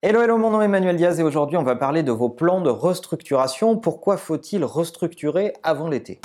Hello, hello, mon nom est Emmanuel Diaz et aujourd'hui on va parler de vos plans de restructuration. Pourquoi faut-il restructurer avant l'été?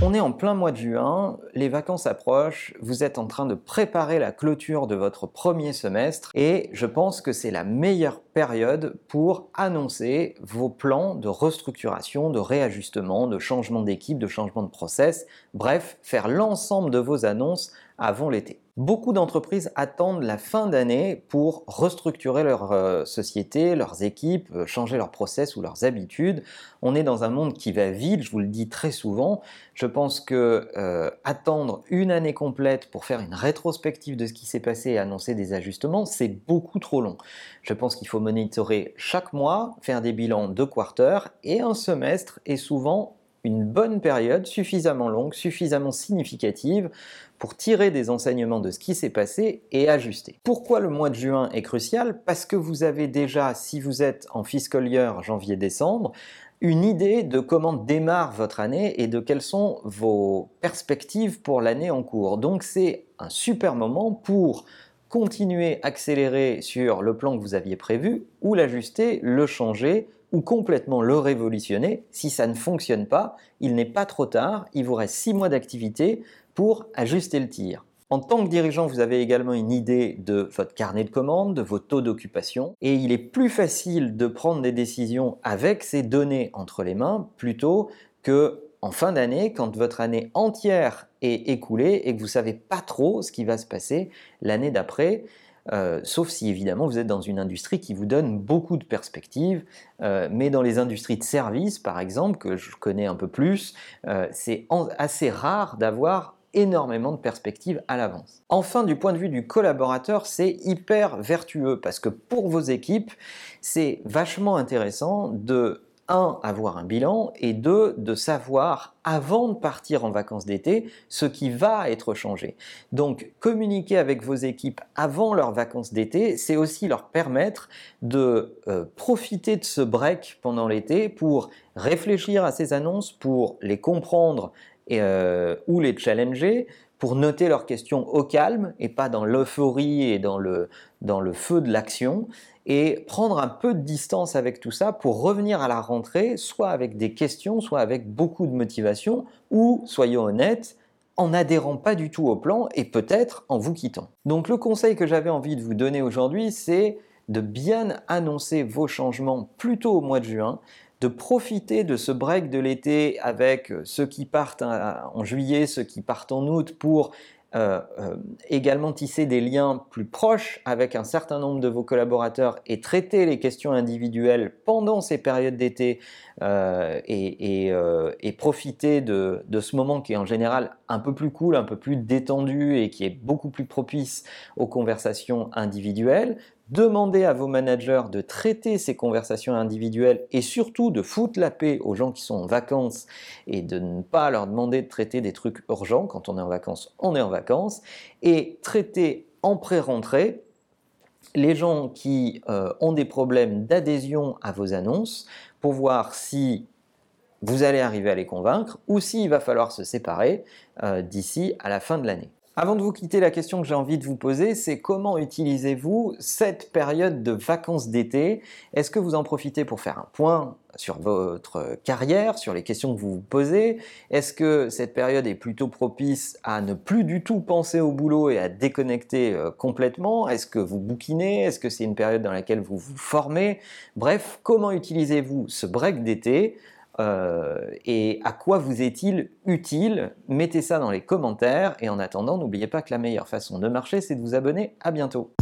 On est en plein mois de juin, les vacances approchent, vous êtes en train de préparer la clôture de votre premier semestre et je pense que c'est la meilleure période pour annoncer vos plans de restructuration, de réajustement, de changement d'équipe, de changement de process, bref, faire l'ensemble de vos annonces avant l'été. Beaucoup d'entreprises attendent la fin d'année pour restructurer leur euh, société, leurs équipes, euh, changer leurs process ou leurs habitudes. On est dans un monde qui va vite, je vous le dis très souvent. Je pense que euh, attendre une année complète pour faire une rétrospective de ce qui s'est passé et annoncer des ajustements, c'est beaucoup trop long. Je pense qu'il faut monitorer chaque mois, faire des bilans de quarter et un semestre est souvent une bonne période suffisamment longue, suffisamment significative pour tirer des enseignements de ce qui s'est passé et ajuster. Pourquoi le mois de juin est crucial? Parce que vous avez déjà, si vous êtes en fiscal year janvier-décembre, une idée de comment démarre votre année et de quelles sont vos perspectives pour l'année en cours. Donc c'est un super moment pour continuer, accélérer sur le plan que vous aviez prévu ou l'ajuster, le changer ou complètement le révolutionner. Si ça ne fonctionne pas, il n'est pas trop tard, il vous reste six mois d'activité pour ajuster le tir. En tant que dirigeant, vous avez également une idée de votre carnet de commandes, de vos taux d'occupation, et il est plus facile de prendre des décisions avec ces données entre les mains plutôt que en fin d'année, quand votre année entière est écoulée et que vous savez pas trop ce qui va se passer l'année d'après. Euh, sauf si évidemment vous êtes dans une industrie qui vous donne beaucoup de perspectives, euh, mais dans les industries de services par exemple, que je connais un peu plus, euh, c'est assez rare d'avoir énormément de perspectives à l'avance. Enfin, du point de vue du collaborateur, c'est hyper vertueux parce que pour vos équipes, c'est vachement intéressant de un, avoir un bilan, et deux, de savoir, avant de partir en vacances d'été, ce qui va être changé. Donc, communiquer avec vos équipes avant leurs vacances d'été, c'est aussi leur permettre de euh, profiter de ce break pendant l'été pour réfléchir à ces annonces, pour les comprendre euh, ou les challenger, pour noter leurs questions au calme et pas dans l'euphorie et dans dans le feu de l'action, et prendre un peu de distance avec tout ça pour revenir à la rentrée, soit avec des questions, soit avec beaucoup de motivation, ou, soyons honnêtes, en n'adhérant pas du tout au plan et peut-être en vous quittant. Donc le conseil que j'avais envie de vous donner aujourd'hui, c'est de bien annoncer vos changements plutôt au mois de juin, de profiter de ce break de l'été avec ceux qui partent en juillet, ceux qui partent en août pour euh, euh, également tisser des liens plus proches avec un certain nombre de vos collaborateurs et traiter les questions individuelles pendant ces périodes d'été euh, et, profiter de, de, ce moment qui est en général un peu plus cool, un peu plus détendu et qui est beaucoup plus propice aux conversations individuelles, Demandez à vos managers de traiter ces conversations individuelles et surtout de foutre la paix aux gens qui sont en vacances et de ne pas leur demander de traiter des trucs urgents. Quand on est en vacances, on est en vacances. Et traiter en pré-rentrée les gens qui euh, ont des problèmes d'adhésion à vos annonces pour voir si vous allez arriver à les convaincre ou s'il va falloir se séparer euh, d'ici à la fin de l'année. Avant de vous quitter, la question que j'ai envie de vous poser, c'est comment utilisez-vous cette période de vacances d'été? Est-ce que vous en profitez pour faire un point sur votre carrière, sur les questions que vous vous posez? Est-ce que cette période est plutôt propice à ne plus du tout penser au boulot et à déconnecter euh, complètement? Est-ce que vous bouquinez? Est-ce que c'est une période dans laquelle vous vous formez? Bref, comment utilisez-vous ce break d'été euh, et à quoi vous est-il utile? Mettez ça dans les commentaires. Et en attendant, n'oubliez pas que la meilleure façon de marcher, c'est de vous abonner. À bientôt